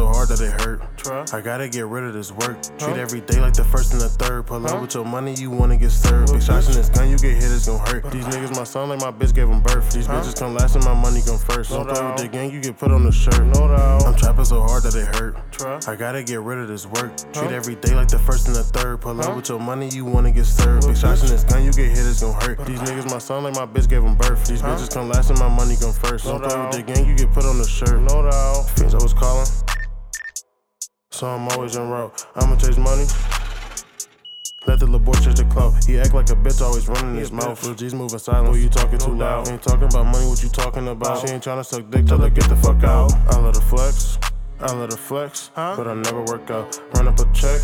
hard that it hurt. I gotta get rid of this work. Treat every day like the first and the third. Pull up with your money, you wanna get served. Big shots in this gun, you get hit, it's gon' hurt. These niggas my son like my bitch gave them birth. These bitches come last and my money come first. Don't play with the gang, you get put on the shirt. No doubt. I'm trapping so hard that it hurt. I gotta get rid of this work. Treat every day like the first and the third. Pull up with your money, you wanna get served. Big shots in this gun, you get hit, it's gon' hurt. These niggas my son like my bitch gave them birth. These bitches come last and my money come first. Don't play with the gang, you get put on the shirt. No doubt. Fiends always calling. So I'm always en route. I'ma chase money. Let the little boy chase the clout. He act like a bitch, always running his mouth. G's moving silent. Who you talking too loud? Ain't talking about money, what you talking about? She ain't tryna suck dick, tell her get the fuck out. I let her flex. I let her flex, but I never work out. Run up a check.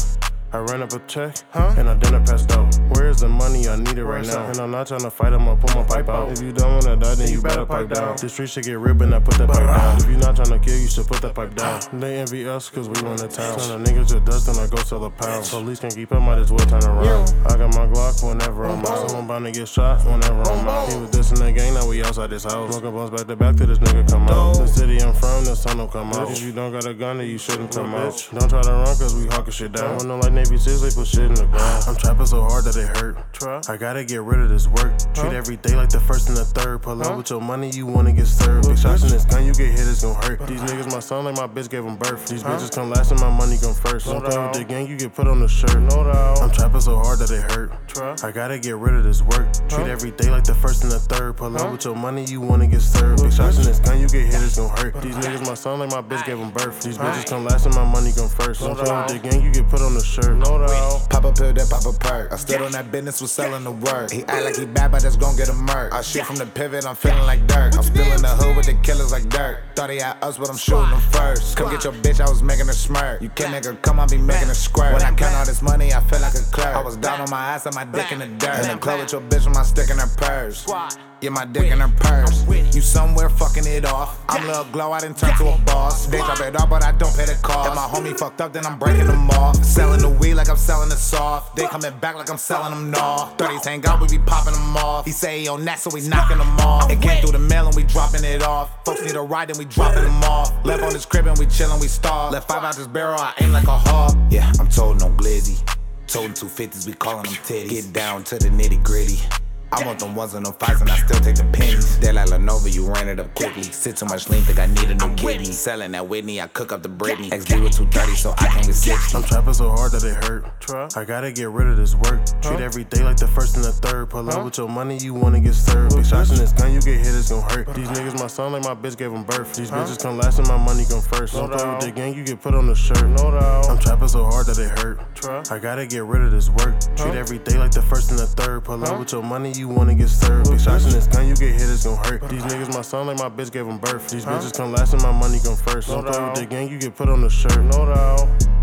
I ran up a check, huh? and I dinner passed out. Where's the money? I need it right now. And I'm not trying to fight, I'ma pull my pipe out. If you don't wanna die, then you better pipe down. The street should get ripped, and I put that pipe down. If you're not trying to kill, you should put that pipe down. They envy us, cause we run the town. Son of niggas just dust, and I go sell a pound. Police can keep up, might as well turn around. I got my Glock whenever I'm out. Someone bound to get shot whenever I'm out. He was dissing the gang, now we outside this house. Smoking blunts back to back till this nigga come out. The city I'm from, the sun don't come out. If you don't got a gun, then you shouldn't come out. Don't try to run, cause we hawking shit down. When them like Navy SEALs, they put shit in the ground. I'm trapping so hard that it hurt. I gotta get rid of this work. Treat every day like the first and the third. Pull up with your money, you wanna get served. Big shots in this gun, you get hit, it's gon' hurt. These niggas my son like my bitch gave them birth. These bitches come last and my money come first. Don't play with the gang, you get put on the shirt. No doubt. I'm trapping so hard that it hurt. I gotta get rid of this work. Treat every day like the first and the third. Pull up with your money, you wanna get served. Big shots in this gun, you get hit, it's gon' hurt. These niggas my son like my bitch gave them birth. These bitches come last and my money come first. Don't play with the gang, you get put on the shirt. No doubt. Pop a pill, that pop a perk. I stood on that business, with selling the work. He act like he bad, but that's gon' get him murk. I shoot from the pivot, I'm feeling like dirt. I'm still in the hood with the killers like dirt. Thought he had us, but I'm shooting them first. Come get your bitch, I was making her smirk. You can't make her come, I be making her squirt. When I count all this money, I feel like a clerk. I was down on my ass and my dick in the dirt. In the club with your bitch with my stick in her purse. Yeah, my dick in her purse. You somewhere fucking it off. I'm Lil Glo, I didn't turn to a boss. They drop it off, but I don't pay the cost. If my homie fucked up, then I'm breaking them off. Selling the weed like I'm selling the soft. They coming back like I'm selling them raw. 30s hang out, we be popping them off. He say he on that, so we knocking them off. It came through the mail and we dropping it off. Folks need a ride and we dropping them off. Left on this crib and we chillin', we starve. Left five out this barrel, I aim like a hawk. Yeah, I'm told no glizzy. Told him 250s, we callin' them titties. Get down to the nitty gritty. I want them ones and them fights and I still take the pennies. They like Lenovo, you ran it up quickly. Sit too much lean, think I need a new kidney. Selling that Whitney, I cook up the Britney. XD with 230, so I can get 60. I'm trapping so hard that it hurt. I gotta get rid of this work. Treat every day like the first and the third. Pull up with your money, you wanna get served. Big shots in this gun, you get hit, it's gon' hurt. These niggas my son like my bitch gave them birth. These bitches come last and my money come first. Don't play with the gang, you get put on the shirt. No doubt. I'm trapping so hard that it hurt. I gotta get rid of this work. Treat every day like the first and the third. Pull up with your money, you wanna get served. Big shots in this gun, you get hit, it's gon' hurt. These niggas my son like my bitch gave them birth. These bitches come last and my money come first. Don't play with the gang, you get put on the shirt. No doubt.